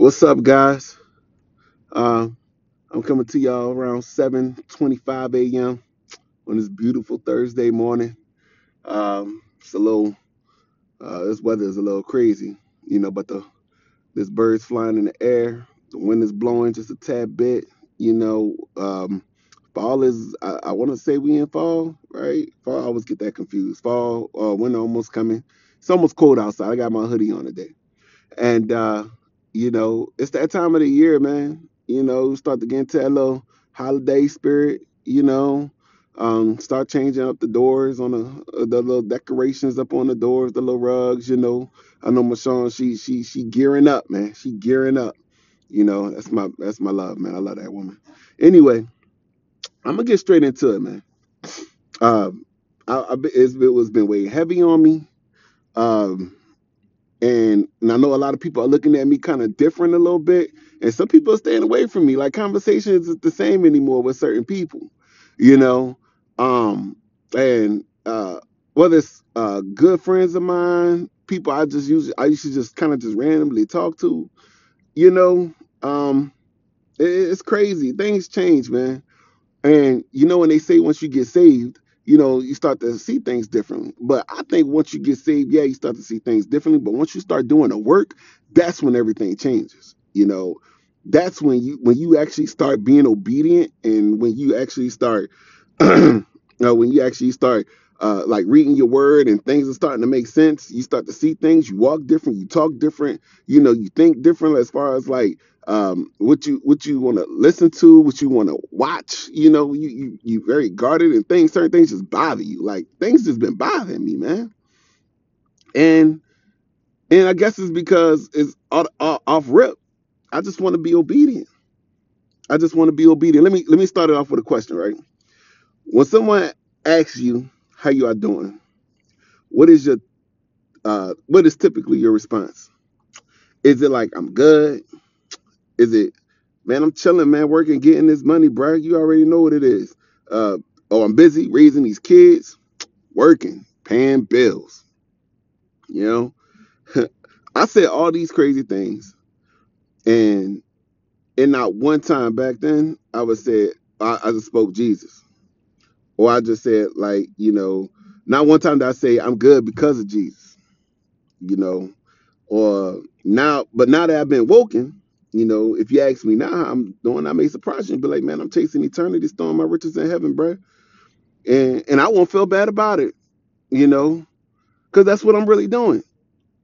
What's up, guys? Uh, I'm coming to y'all around 7:25 a.m. on this beautiful Thursday morning. Um, it's a little, uh, this weather is a little crazy, you know, but the this bird's flying in the air. The wind is blowing just a tad bit, you know. Um, fall is, I, I want to say we in fall, right? Fall, I always get that confused. Fall, uh, winter almost coming. It's almost cold outside. I got my hoodie on today. And uh, you know, it's that time of the year, man. You know, start to get into that little holiday spirit. You know, um, start changing up the doors on the uh, the little decorations up on the doors, the little rugs. You know, I know Mashawn, she she she gearing up, man. She gearing up. You know, that's my that's my love, man. I love that woman. Anyway, I'm gonna get straight into it, man. Um, I, I it's, it was been weighing heavy on me. Um, and and I know a lot of people are looking at me kind of different a little bit, and some people are staying away from me. Like conversations is the same anymore with certain people, you know. Um, and uh, whether it's uh, good friends of mine, people I just use, I used to just kind of just randomly talk to, you know. Um, it, it's crazy. Things change, man and you know when they say once you get saved, you know, you start to see things differently. But I think once you get saved, yeah, you start to see things differently. But once you start doing the work, that's when everything changes. You know, that's when you when you actually start being obedient and when you actually start uh, when you actually start uh, like reading your word and things are starting to make sense. You start to see things. You walk different. You talk different. You know, you think different as far as like um, what you what you want to listen to, what you want to watch. You know, you you you very guarded and things. Certain things just bother you. Like things just been bothering me, man. And and I guess it's because it's off, off rip. I just want to be obedient. I just want to be obedient. Let me let me start it off with a question, right? When someone asks you how you are doing, what is your uh what is typically your response? Is it like I'm good? Is it man, I'm chilling, man, working, getting this money, bro. You already know what it is. Uh oh, I'm busy raising these kids, working, paying bills. You know? I said all these crazy things and and not one time back then I would say I, I just spoke Jesus. Or I just said like, you know, not one time did I say I'm good because of Jesus, you know Or now, but now that I've been woken, you know, if you ask me now how I'm doing, I may surprise you and be like, man, I'm chasing eternity, storing my riches in heaven, bro. And and I won't feel bad about it, you know, because that's what I'm really doing.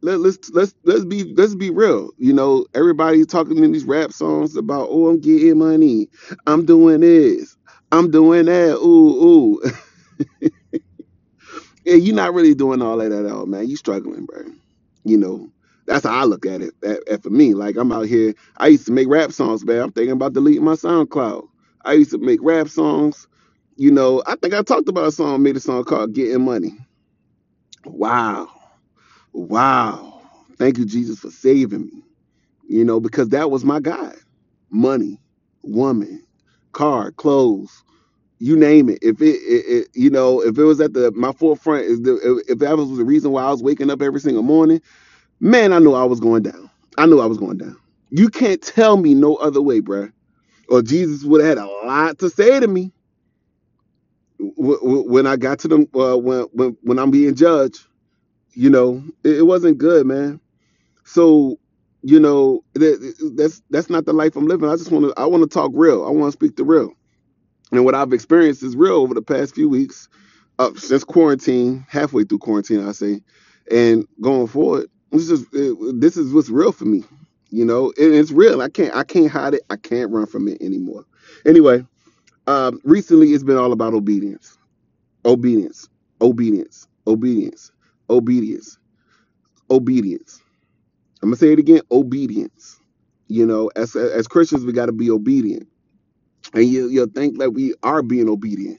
Let, let's let's let's be let's be real. You know, everybody's talking in these rap songs about, oh, I'm getting money, I'm doing this, I'm doing that. Ooh, ooh. and you're not really doing all of that at all, man. You struggling, bro. You know, that's how I look at it. At, at for me, like I'm out here. I used to make rap songs, man. I'm thinking about deleting my SoundCloud. I used to make rap songs. You know, I think I talked about a song, made a song called "Getting Money." Wow, wow. Thank you, Jesus, for saving me. You know, because that was my God. Money, woman, car, clothes, you name it. If it, it, it you know, if it was at the my forefront, is the if if that was the reason why I was waking up every single morning Man, I knew I was going down. I knew I was going down. You can't tell me no other way, bruh. Or Jesus would have had a lot to say to me when I got to them uh, when when when I'm being judged. You know, it, wasn't good, man. So, you know, that, that's that's not the life I'm living. I just want to I want to talk real. I want to speak the real. And what I've experienced is real over the past few weeks, uh, since quarantine, halfway through quarantine, I say, and going forward. This is this is what's real for me. You know, and it's real. I can't I can't hide it. I can't run from it anymore. Anyway, um, recently it's been all about obedience, obedience, obedience, obedience, obedience, obedience. I'm gonna say it again: obedience. You know, as as Christians, we got to be obedient, and you you'll think that we are being obedient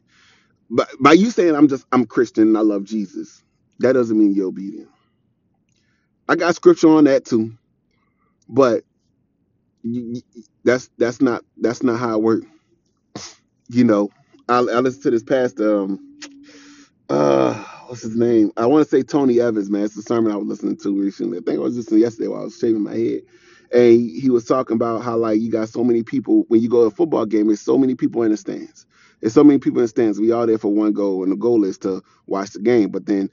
But by you saying I'm just I'm Christian and I love Jesus, that doesn't mean you're obedient. I got scripture on that too, but that's that's not that's not how it works. You know, I, I listened to this pastor. Um, uh, what's his name? I want to say Tony Evans, man. It's the sermon I was listening to recently. I think I was listening yesterday while I was shaving my head, and he was talking about how like you got so many people when you go to a football game, there's so many people in the stands. There's so many people in the stands. We all there for one goal, and the goal is to watch the game. But then,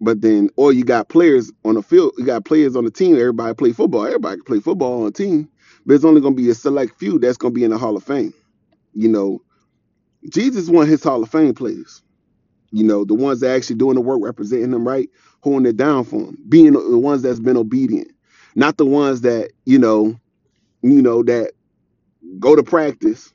but then, or you got players on the field. You got players on the team. Everybody play football. Everybody can play football on a team, but it's only going to be a select few that's going to be in the Hall of Fame. You know, Jesus won his Hall of Fame players. You know, the ones that actually doing the work, representing them right, holding it down for him, being the ones that's been obedient, not the ones that you know, you know that go to practice,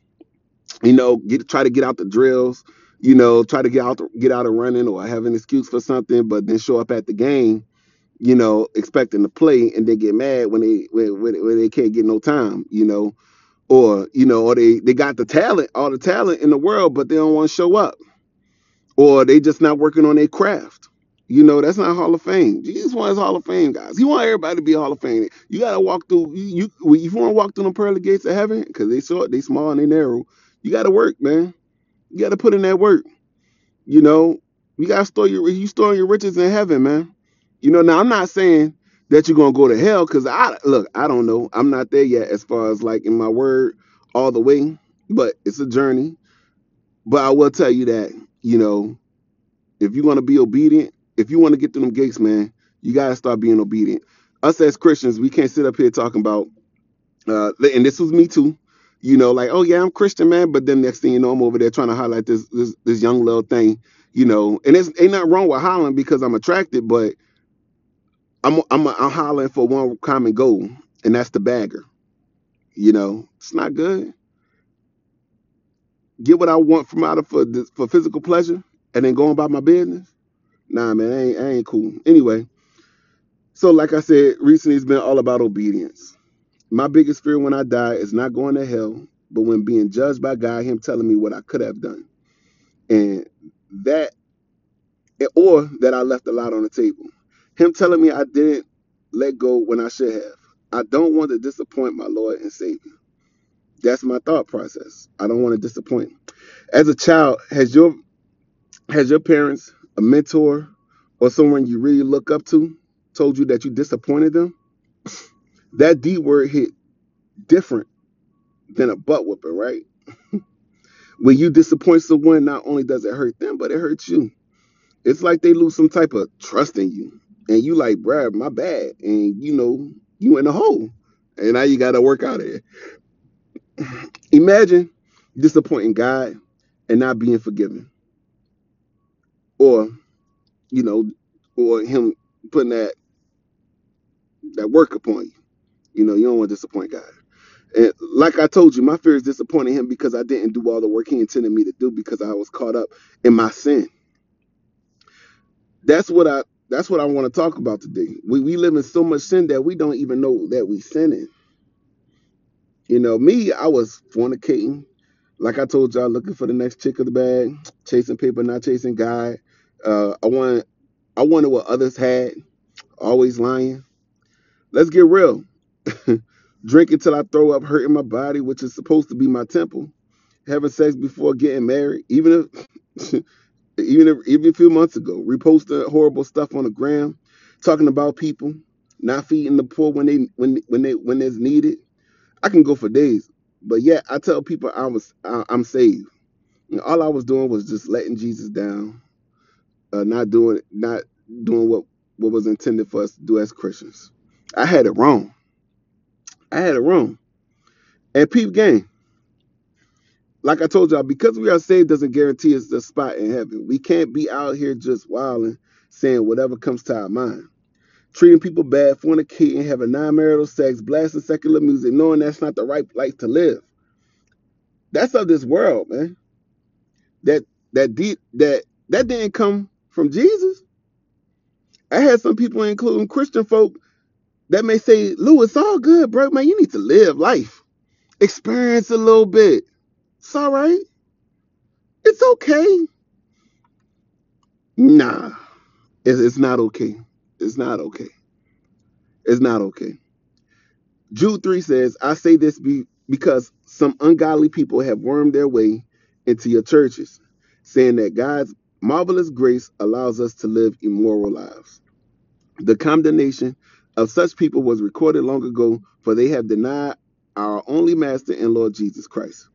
you know, get try to get out the drills, you know, try to get out get out of running or have an excuse for something, but then show up at the game, you know, expecting to play and then get mad when they when, when, when they can't get no time, you know, or you know, or they they got the talent, all the talent in the world, but they don't want to show up or they just not working on their craft. You know, that's not Hall of Fame. Jesus wants Hall of Fame, guys. He want everybody to be Hall of Fame. You gotta walk through you you if you want to walk through the pearly gates of heaven, because they short, they small and they narrow, you gotta work, man. You gotta put in that work. You know, you gotta store your you store your riches in heaven, man. You know, now I'm not saying that you're gonna go to hell, because I look, I don't know. I'm not there yet as far as like in my word all the way, but it's a journey. But I will tell you that, you know, if you want to be obedient, if you want to get to them gates, man, you gotta start being obedient. Us as Christians, we can't sit up here talking about, uh, and this was me too. You know, like, oh yeah, I'm Christian, man. But then next thing you know, I'm over there trying to highlight this this, this young little thing. You know, and it's ain't nothing wrong with hollering because I'm attracted, but I'm I'm I'm hollering for one common goal, and that's the bagger. You know, it's not good. Get what I want from out of for this, for physical pleasure, and then going about my business. Nah, man, I ain't, I ain't cool. Anyway, So, like I said, recently it's been all about obedience. My biggest fear when I die is not going to hell, but when being judged by God, Him telling me what I could have done, and that, or that I left a lot on the table. Him telling me I didn't let go when I should have. I don't want to disappoint my Lord and Savior. That's my thought process. I don't want to disappoint. As a child, has your has your parents, a mentor, or someone you really look up to, told you that you disappointed them? That D word hit different than a butt whooping, right? When you disappoint someone, not only does it hurt them, but it hurts you. It's like they lose some type of trust in you. And you like, bruh, my bad. And you know, you in a hole. And now you gotta work out of it. Imagine disappointing God and not being forgiven. Or, you know, or him putting that that work upon you. You know, you don't want to disappoint God. And like I told you, my fear is disappointing him because I didn't do all the work he intended me to do because I was caught up in my sin. That's what I that's what I want to talk about today. We we live in so much sin that we don't even know that we sinning. You know, me, I was fornicating, like I told y'all, looking for the next chick of the bag, chasing paper, not chasing God. Uh, I want I wanted what others had, always lying. Let's get real. Drinking until I throw up, hurting my body, which is supposed to be my temple. Having sex before getting married, even if even if, even a few months ago, reposting horrible stuff on the gram, talking about people, not feeding the poor when they when when they when it's needed. I can go for days, but yeah, I tell people I was I, I'm saved. And all I was doing was just letting Jesus down, uh, not doing not doing what what was intended for us to do as Christians. I had it wrong. I had it wrong. And peep game, like I told y'all, because we are saved doesn't guarantee us the spot in heaven. We can't be out here just wilding, saying whatever comes to our mind. treating people bad, fornicating, having non-marital sex, blasting secular music, knowing that's not the right life to live. That's of this world, man. That that deep that that didn't come from Jesus. I had some people, including Christian folk, that may say, "Lou, it's all good, bro. Man, you need to live life, experience a little bit. It's all right. It's okay." Nah, it's, it's not okay. It's not okay. It's not okay. Jude 3 says, I say this be, because some ungodly people have wormed their way into your churches, saying that God's marvelous grace allows us to live immoral lives. The condemnation of such people was recorded long ago, for they have denied our only master and Lord Jesus Christ.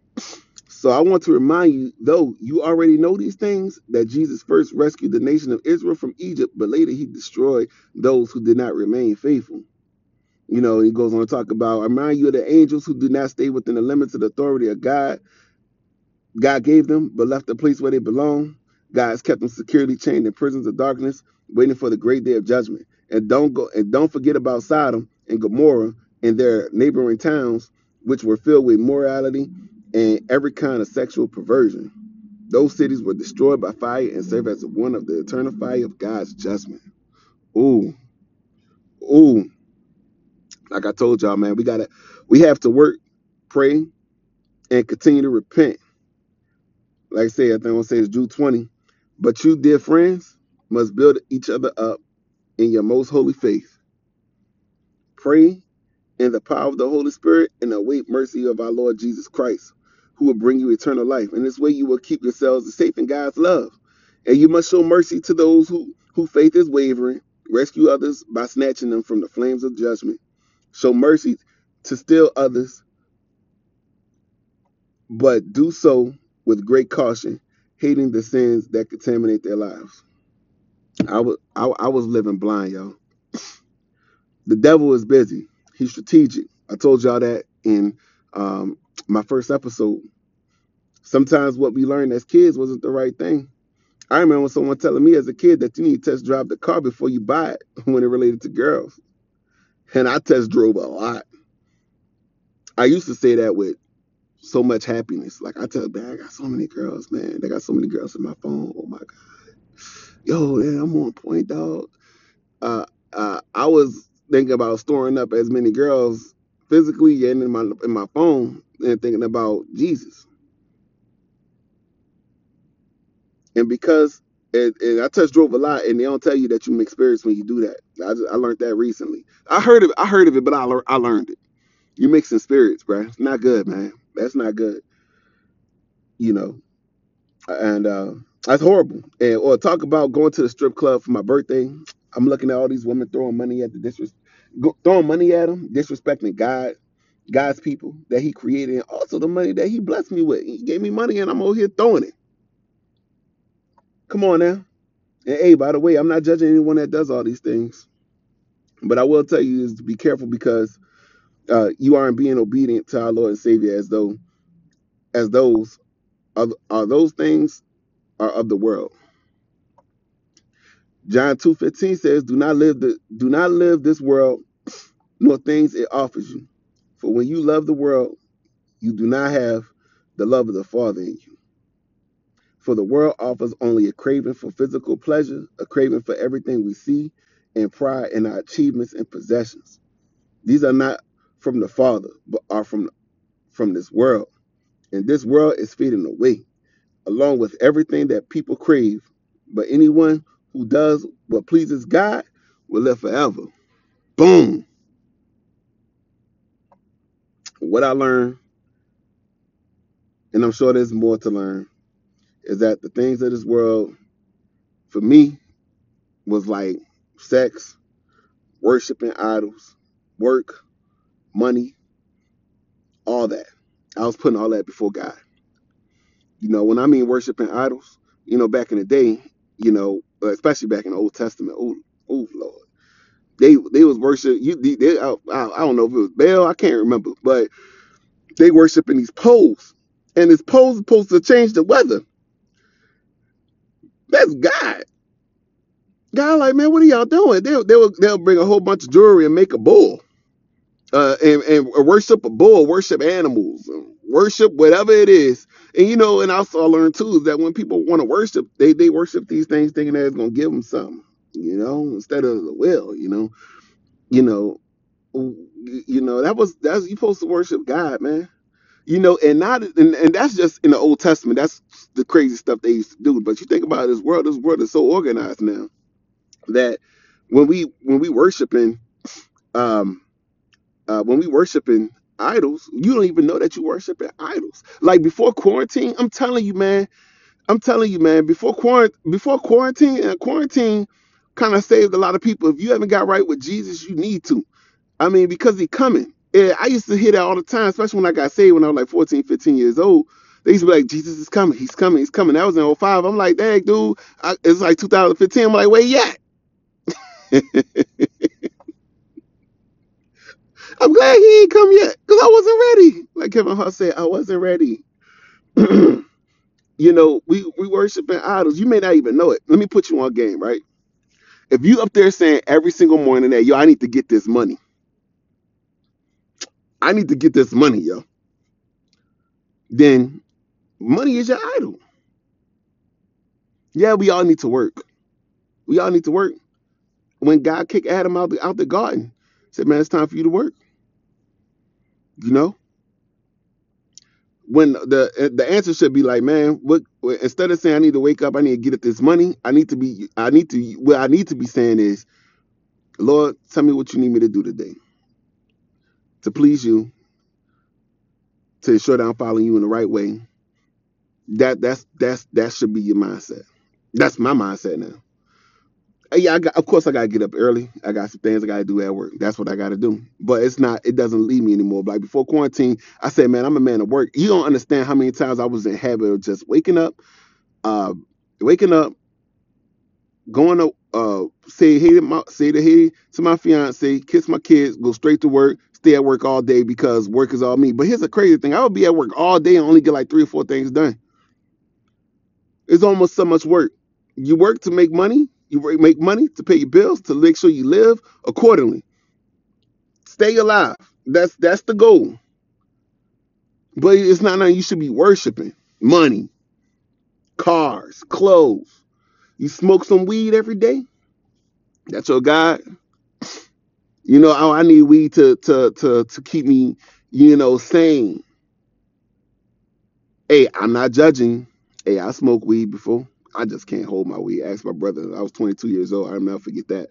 So I want to remind you, though you already know these things, that Jesus first rescued the nation of Israel from Egypt, but later he destroyed those who did not remain faithful. You know, he goes on to talk about, I remind you of the angels who did not stay within the limits of the authority of God God gave them, but left the place where they belong. God has kept them securely chained in prisons of darkness, waiting for the great day of judgment. And don't go and don't forget about Sodom and Gomorrah and their neighboring towns, which were filled with morality and every kind of sexual perversion. Those cities were destroyed by fire and serve as one of the eternal fire of God's judgment. Ooh, ooh. Like I told y'all, man, we gotta we have to work, pray, and continue to repent Like I said, I think I'm gonna say it's Jude 20. But you, dear friends, must build each other up in your most holy faith. Pray in the power of the Holy Spirit and await mercy of our Lord Jesus Christ, who will bring you eternal life. In this way, you will keep yourselves safe in God's love. And you must show mercy to those who, whose faith is wavering, rescue others by snatching them from the flames of judgment. Show mercy to still others, but do so with great caution, hating the sins that contaminate their lives. I was I, I was living blind, y'all. The devil is busy. He's strategic. I told y'all that in um, my first episode. Sometimes what we learned as kids wasn't the right thing. I remember someone telling me as a kid that you need to test drive the car before you buy it when it related to girls. And I test drove a lot. I used to say that with so much happiness. Like I tell man, I got so many girls, man. They got so many girls in my phone. Oh my God. Yo, man, I'm on point, dog. uh, uh, I was thinking about storing up as many girls physically and in my in my phone, and thinking about Jesus. And because and, and I touch drove a lot, and they don't tell you that you spirits when you do that. I just, I learned that recently. I heard of I heard of it, but I learned I learned it. You mixing spirits, bro. It's not good, man. That's not good. You know. and uh, that's horrible. And or talk about going to the strip club for my birthday. I'm looking at all these women throwing money at the disres, throwing money at them, disrespecting God, God's people that He created, and also the money that He blessed me with. He gave me money, and I'm over here throwing it. Come on now. And hey, by the way, I'm not judging anyone that does all these things, but I will tell you is to be careful because uh, you aren't being obedient to our Lord and Savior as though as those are, are those things are of the world John 2:15 says, "Do not live the do not live this world nor things it offers you. For when you love the world, you do not have the love of the Father in you. For the world offers only a craving for physical pleasure, a craving for everything we see, and pride in our achievements and possessions. These are not from the Father, but are from from this world. And this world is feeding away, along with everything that people crave. But anyone who does what pleases God will live forever." Boom. What I learned, and I'm sure there's more to learn, is that the things of this world, for me, was like sex, worshiping idols, work, money, all that. I was putting all that before God. You know, when I mean worshiping idols, you know, back in the day, you know, especially back in the Old Testament, oh, oh Lord, they they was worship. You, they, they, I, I don't know if it was Baal, I can't remember, but they worshiping these poles, and this pole's supposed to change the weather. That's God. God, like, man, what are y'all doing? They'll they'll they'll bring a whole bunch of jewelry and make a bull, uh, and and worship a bull, worship animals, worship whatever it is. And you know, and I also I learned too is that when people want to worship, they they worship these things thinking that it's gonna give them something, you know, instead of the will, you know, you know, you know that was that's you supposed to worship God, man. You know, and not and, and that's just in the Old Testament. That's the crazy stuff they used to do. But you think about this world, this world is so organized now that when we when we worshiping um uh when we worshiping idols you don't even know that you worshiping idols like before quarantine i'm telling you man i'm telling you man before quarantine before quarantine and quarantine kind of saved a lot of people. If you haven't got right with Jesus, you need to. I mean, because he coming. Yeah, I used to hear that all the time, especially when I got saved when I was like 14, 15 years old. They used to be like, Jesus is coming, he's coming, he's coming. That was in '05. I'm like, dang, dude, I, it's like 2015. I'm like, where you at? I'm glad he ain't come yet because I wasn't ready. Like Kevin Hart said, I wasn't ready. you know, we, we worshiping idols. You may not even know it. Let me put you on game, right? If you up there saying every single morning that, yo, I need to get this money. I need to get this money, yo. Then money is your idol. Yeah, we all need to work. We all need to work. When God kicked Adam out the out the garden, said, "Man, it's time for you to work." You know, when the the answer should be like, "Man, what?" Instead of saying, "I need to wake up, I need to get at this money," I need to be, I need to, what I need to be saying is, "Lord, tell me what you need me to do today to please you, to ensure that I'm following you in the right way." That that's that's that should be your mindset. That's my mindset now. Yeah, I got, of course I gotta get up early. I got some things I gotta do at work. That's what I gotta do. But it's not. It doesn't leave me anymore. Like before quarantine, I said, man, I'm a man of work. You don't understand how many times I was in habit of just waking up, uh, waking up, going to uh, say hey to my say to hey to my fiance, kiss my kids, go straight to work, stay at work all day because work is all me. But here's the crazy thing: I would be at work all day and only get like three or four things done. It's almost so much work. You work to make money. You make money to pay your bills, to make sure you live accordingly. Stay alive. That's that's the goal. But it's not nothing you should be worshiping. Money, cars, clothes. You smoke some weed every day. That's your God. You know, oh, I need weed to to to to keep me, you know, sane. Hey, I'm not judging. Hey, I smoked weed before. I just can't hold my weed. Ask my brother. I was 22 years old. I'll never forget that.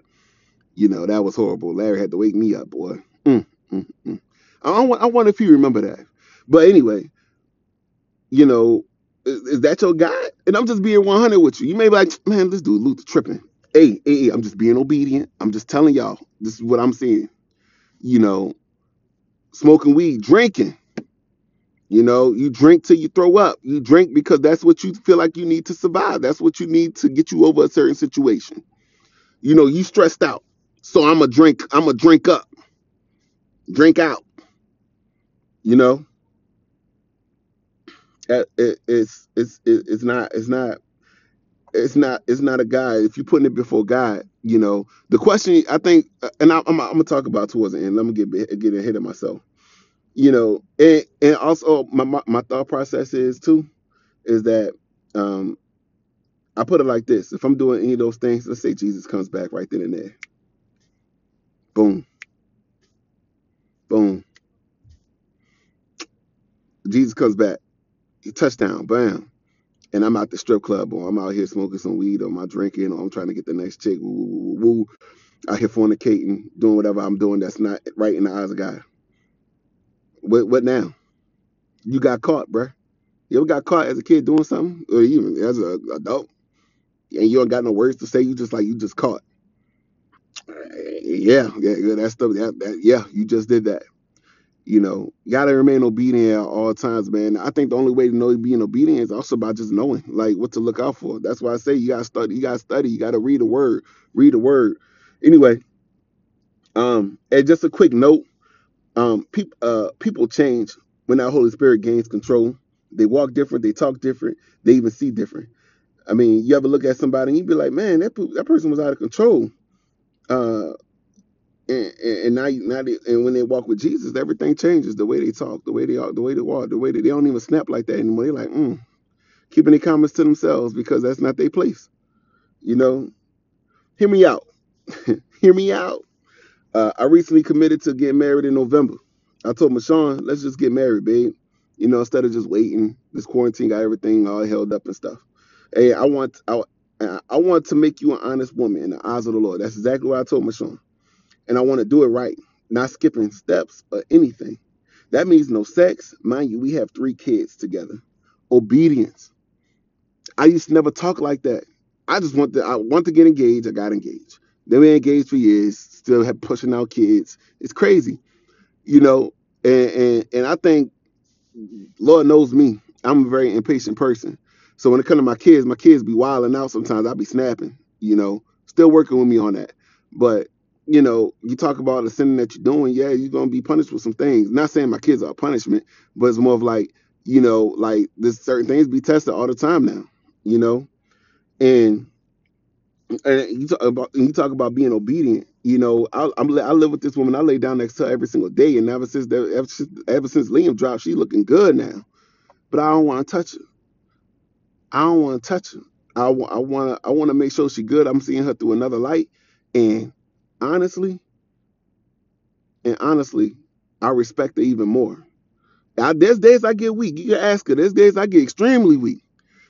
You know, that was horrible. Larry had to wake me up, boy. Mm, mm, mm. I, I wonder if you remember that. But anyway, you know, is, is that your God? And I'm just being 100 with you. You may be like, man, this dude Luther tripping. Hey, hey, hey, I'm just being obedient. I'm just telling y'all. This is what I'm seeing. You know, smoking weed, drinking. You know, you drink till you throw up. You drink because that's what you feel like you need to survive. That's what you need to get you over a certain situation. You know, you stressed out. So I'm a drink, I'm a drink up, drink out, you know? Uh, It, it's it's it- it's not it's not it's not it's not a guy. If you're putting it before God, you know the question. I think, uh, and I, I'm I'm gonna talk about towards the end. Let me get get ahead of myself. You know, and and also my my, thought process is too is that um I put it like this: if I'm doing any of those things, let's say Jesus comes back right then and there, boom, boom, Jesus comes back, touchdown, bam. And I'm out the strip club, or I'm out here smoking some weed, or I'm drinking, or I'm trying to get the next chick. Woo, woo, woo, woo. out here fornicating, doing whatever I'm doing that's not right in the eyes of God. What what now? You got caught, bruh. You ever got caught as a kid doing something, or even as an adult, and you don't got no words to say. You just like you just caught. Yeah, yeah, yeah that stuff. That, that, yeah, you just did that. You know, you gotta remain obedient at all times, man. I think the only way to know being obedient is also by just knowing, like, what to look out for. That's why I say you gotta study. You gotta study. You gotta read the word. Read the word. Anyway, um, and just a quick note um people uh people change. When that holy spirit gains control they walk different they talk different they even see different. I mean you ever look at somebody and you be like man that, that person was out of control. Uh and, and and now, now they, and when they walk with jesus everything changes. The way they talk the way they are the way they walk the way they, they don't even snap like that anymore. They're like mm, keeping their comments to themselves because that's not their place. You know? Hear me out. Hear me out Uh, I recently committed to getting married in November. I told Mashawn, let's just get married, babe. You know, instead of just waiting. This quarantine got everything all held up and stuff. Hey, I want I, I want to make you an honest woman in the eyes of the Lord. That's exactly what I told Mashawn. And I want to do it right, not skipping steps or anything. That means no sex. Mind you, we have three kids together. Obedience. I used to never talk like that. I just want to I want to get engaged. I got engaged. Then we engaged for years, still have pushing out kids. It's crazy, you know. And and and I think Lord knows me. I'm a very impatient person. So when it comes to my kids, my kids be wilding out sometimes. I be snapping, you know, still working with me on that. But, you know, you talk about the sin that you're doing, yeah, you're gonna be punished with some things. Not saying my kids are a punishment, but it's more of like, you know, like there's certain things be tested all the time now, you know. And and you talk about and you talk about being obedient. You know, I, I'm I live with this woman. I lay down next to her every single day, and ever since that, ever, since- ever since Liam dropped, she's looking good now. But I don't want to touch her. I don't want to touch her. I want I want to I want to make sure she's good. I'm seeing her through another light, and honestly, and honestly, I respect her even more. I, there's days I get weak. You can ask her. There's days I get extremely weak.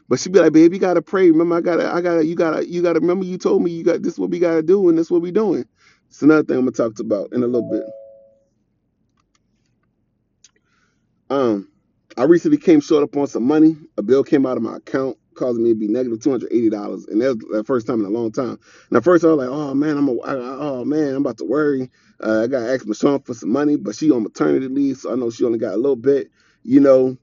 But she'd be like, babe, you gotta pray. Remember, I gotta, I gotta, you gotta, you gotta remember you told me you got this is what we gotta do, and this is what we doing. It's another thing I'm gonna talk about in a little bit. Um, I recently came short up on some money. A bill came out of my account, causing me to be negative two hundred eighty dollars, and that's the first time in a long time. And at first I was like, oh man, I'm a, I, oh man, I'm about to worry. Uh, I got to ask Michonne for some money, but she on maternity leave, so I know she only got a little bit, you know.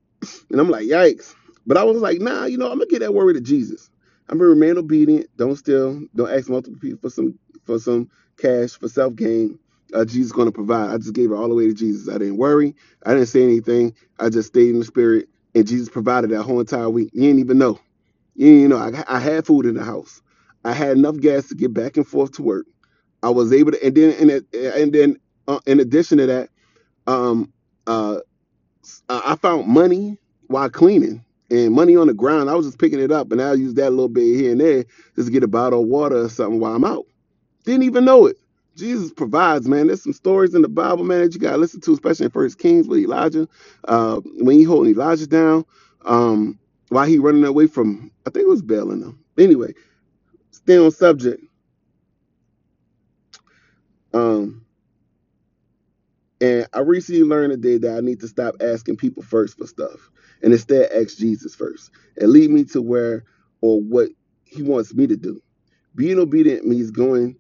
And I'm like, yikes. But I was like, nah, you know, I'm gonna get that worry to Jesus. I'm gonna remain obedient. Don't steal. Don't ask multiple people for some for some cash for self gain. Uh, Jesus gonna provide. I just gave it all the way to Jesus. I didn't worry. I didn't say anything. I just stayed in the spirit, and Jesus provided that whole entire week. You didn't even know. You didn't even know. I, I had food in the house. I had enough gas to get back and forth to work. I was able to, and then and, and then uh, in addition to that, um, uh, uh, I found money while cleaning and money on the ground. I was just picking it up and I use that little bit here and there just to get a bottle of water or something while I'm out. Didn't even know it. Jesus provides, man. There's some stories in the Bible, man, that you gotta listen to, especially in First Kings with Elijah. Uh, when he holding Elijah down, um, while he running away from, I think it was Baal and them. Anyway, stay on subject. Um, And I recently learned today that I need to stop asking people first for stuff and instead ask Jesus first and lead me to where or what he wants me to do. Being obedient means going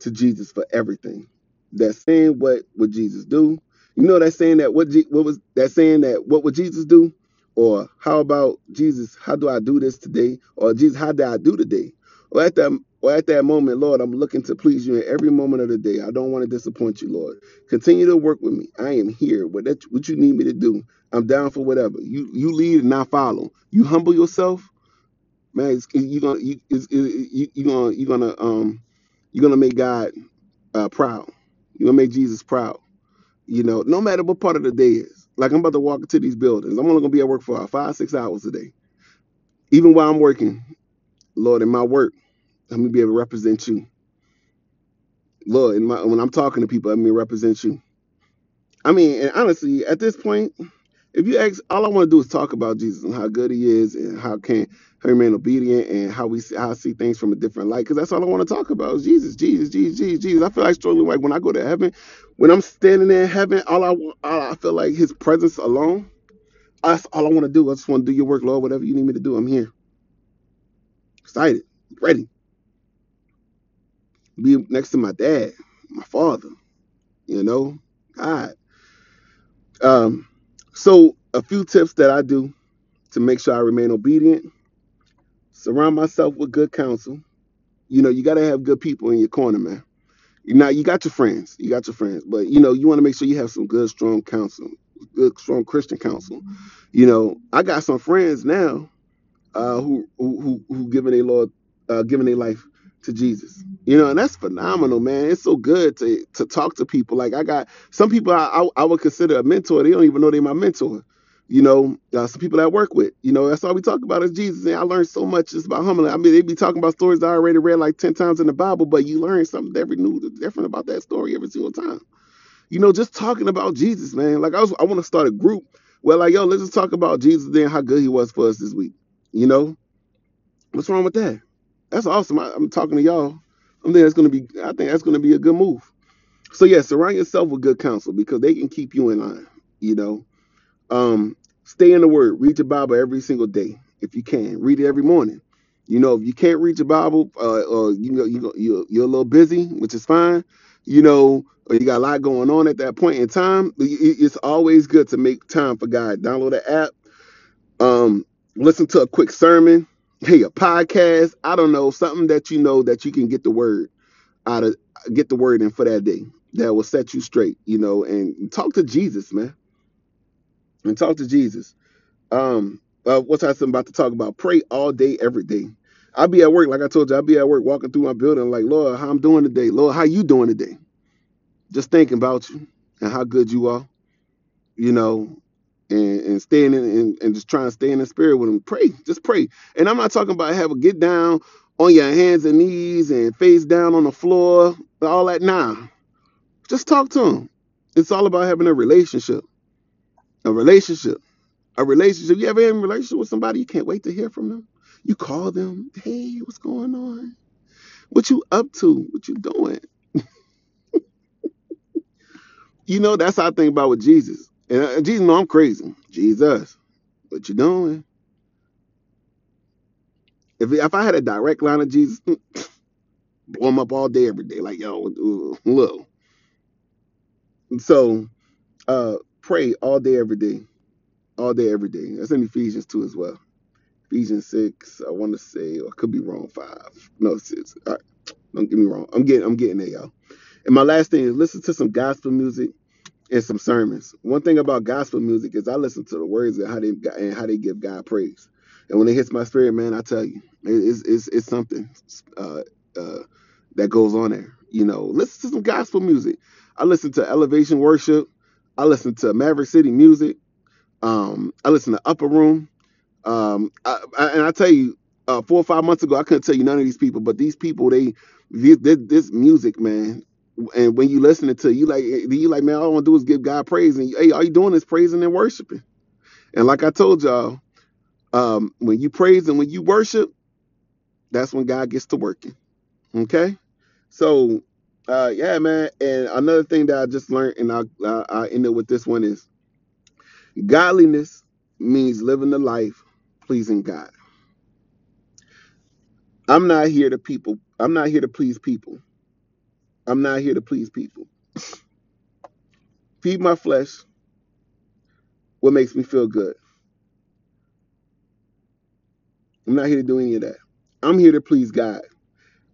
to Jesus for everything. That saying what would Jesus do? You know that saying that what what was that saying that what would Jesus do? Or how about Jesus, how do I do this today? Or Jesus, how did I do today? Or at that or at that moment, Lord, I'm looking to please you in every moment of the day. I don't want to disappoint you, Lord. Continue to work with me. I am here. What that what you need me to do, I'm down for whatever. You you lead and I follow. You humble yourself, man. It's, you gonna you it's, it, you you gonna you gonna um you're gonna make God uh, proud. You're gonna make Jesus proud. You know, no matter what part of the day is. Like I'm about to walk into these buildings. I'm only gonna be at work for five six hours a day. Even while I'm working, Lord, in my work, I'm gonna be able to represent you. Lord, in my when I'm talking to people, let me represent you. I mean, and honestly, at this point. If you ask, all I want to do is talk about Jesus and how good He is, and how can he remain obedient, and how we see, how I see things from a different light. Because that's all I want to talk about is Jesus, Jesus, Jesus, Jesus, Jesus. I feel like strongly like when I go to heaven, when I'm standing there in heaven, all I want, all I feel like His presence alone. That's all I want to do. I just want to do Your work, Lord. Whatever You need me to do, I'm here, excited, ready. Be next to my dad, my father. You know, God. Um, so a few tips that I do to make sure I remain obedient surround myself with good counsel you know, you got to have good people in your corner, man. Know, you got your friends, you got your friends, but you know, you want to make sure you have some good, strong counsel, good, strong Christian counsel. You know, I got some friends now uh, who who who who giving their Lord, uh, giving their life to Jesus. You know, and that's phenomenal, man. It's so good to to talk to people. Like I got some people I I, I would consider a mentor. They don't even know they're my mentor. You know, uh, some people I work with. You know, that's all we talk about is Jesus. And I learned so much just about humbling. I mean, they be talking about stories I already read like ten times in the Bible, but you learn something every new different about that story every single time. You know, just talking about Jesus, man. Like I was, I want to start a group where like, yo, let's just talk about Jesus then how good he was for us this week. You know, what's wrong with that? That's awesome. I, I'm talking to y'all. I think that's gonna be. I think that's gonna be a good move. So yeah, surround yourself with good counsel because they can keep you in line. You know, um, stay in the Word. Read your Bible every single day if you can. Read it every morning. You know, if you can't read your Bible, uh, or you know you you're, you're a little busy, which is fine. You know, or you got a lot going on at that point in time. It's always good to make time for God. Download the app, um, listen to a quick sermon, hey, a podcast. I don't know something that you know that you can get the word out of, get the word in for that day that will set you straight. You know, and talk to Jesus, man, and talk to Jesus um, uh, what's I about to talk about? Pray all day, every day. I'll be at work, like I told you, I'll be at work walking through my building, like, Lord, how I'm doing today? Lord, how you doing today? Just thinking about you and how good you are, you know, and, and staying in and, and just trying to stay in the spirit with him. Pray, just pray. And I'm not talking about have a get down on your hands and knees and face down on the floor, all that. Nah, just talk to him. It's all about having a relationship, a relationship. A relationship. You ever in a relationship with somebody you can't wait to hear from them? You call them, hey, what's going on? What you up to? What you doing? You know, that's how I think about with Jesus. And uh, Jesus no, I'm crazy. Jesus, what you doing? If if I had a direct line of Jesus, blow him up all day, every day. Like, yo, look. So uh pray all day, every day. All day, every day. That's in Ephesians 2 as well. Ephesians 6, I want to say, or I could be wrong, five. No, six. All right. Don't get me wrong. I'm getting I'm getting there, y'all. And my last thing is listen to some gospel music and some sermons. One thing about gospel music is I listen to the words and how they and how they give God praise. And when it hits my spirit, man, I tell you, it's it's, it's something uh, uh, that goes on there. You know, listen to some gospel music. I listen to Elevation Worship. I listen to Maverick City Music. Um, I listen to Upper Room. Um, I, I, and I tell you, uh, four or five months ago, I couldn't tell you none of these people, but these people, they, this, this music, man. And when you listening to, you like, you like, man, all I want to do is give God praise, and hey, all you doing is praising and worshiping. And like I told y'all, um, when you praise and when you worship, that's when God gets to working. Okay, so uh, yeah, man. And another thing that I just learned, and I uh, I end up with this one is godliness means living the life pleasing God. I'm not here to people. I'm not here to please people. I'm not here to please people. Feed my flesh what makes me feel good. I'm not here to do any of that. I'm here to please God.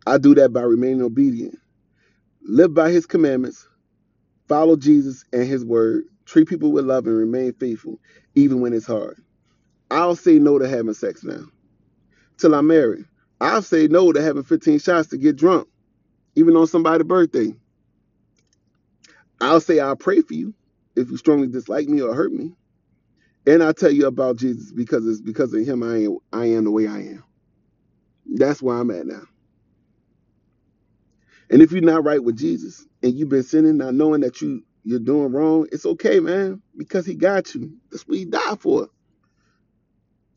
I do that by remaining obedient. Live by his commandments, follow Jesus and his word, treat people with love and remain faithful, even when it's hard. I'll say no to having sex now. Till I'm married. I'll say no to having 15 shots to get drunk, even on somebody's birthday. I'll say I'll pray for you if you strongly dislike me or hurt me. And I tell you about Jesus because it's because of him I am I am the way I am. That's where I'm at now. And if you're not right with Jesus and you've been sinning, not knowing that you you're doing wrong, it's okay, man, because he got you. That's what he died for.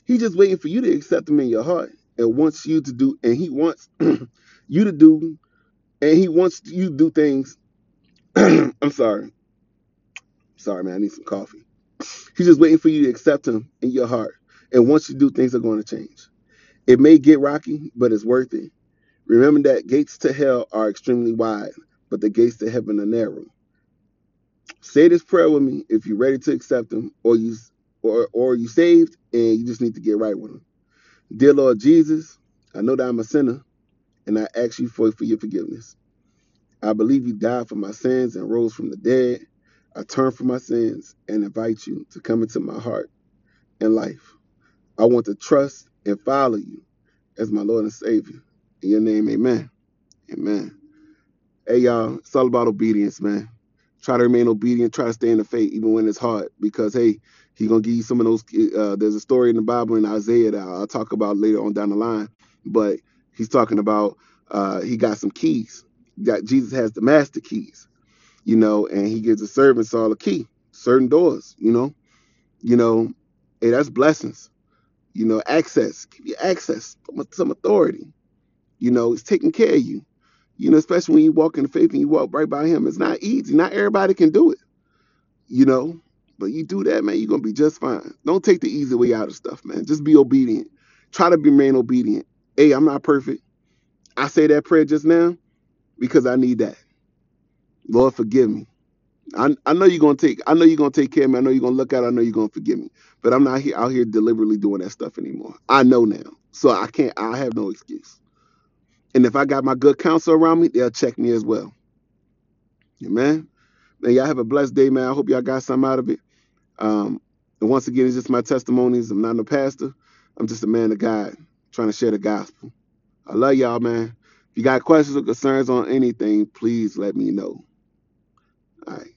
He's just waiting for you to accept him in your heart and wants you to do, and he wants you to do, and he wants you to do things. I'm sorry. Sorry, man, I need some coffee. He's just waiting for you to accept him in your heart. And once you do, things are going to change. It may get rocky, but it's worth it. Remember that gates to hell are extremely wide, but the gates to heaven are narrow. Say this prayer with me if you're ready to accept him or you or or you saved and you just need to get right with him. Dear Lord Jesus, I know that I'm a sinner and I ask you for, for your forgiveness. I believe you died for my sins and rose from the dead. I turn from my sins and invite you to come into my heart and life. I want to trust and follow you as my Lord and Savior. In your name, amen. Amen. Hey, y'all, it's all about obedience, man. Try to remain obedient. Try to stay in the faith, even when it's hard, because hey, He's gonna give you some of those. Uh, there's a story in the Bible in Isaiah that I'll talk about later on down the line, but he's talking about uh, he got some keys. Got Jesus has the master keys, you know, and he gives the servants all a key, certain doors, you know, you know, hey, that's blessings, you know, access, give you access, some authority, you know, he's taking care of you you know, especially when you walk in the faith and you walk right by him. It's not easy. Not everybody can do it, you know. But you do that, man, you're gonna be just fine. Don't take the easy way out of stuff, man. Just be obedient. Try to remain obedient. Hey, I'm not perfect. I say that prayer just now because I need that. Lord, forgive me. I, I know you're gonna take I know you're gonna take care of me. I know you're gonna look out, I know you're gonna forgive me. But I'm not here out here deliberately doing that stuff anymore. I know now. So I can't I have no excuse. And if I got my good counsel around me, they'll check me as well. Amen. Man, y'all have a blessed day, man. I hope y'all got something out of it. Um, and once again, it's just my testimonies. I'm not no pastor. I'm just a man of God trying to share the gospel. I love y'all, man. If you got questions or concerns on anything, please let me know. All right.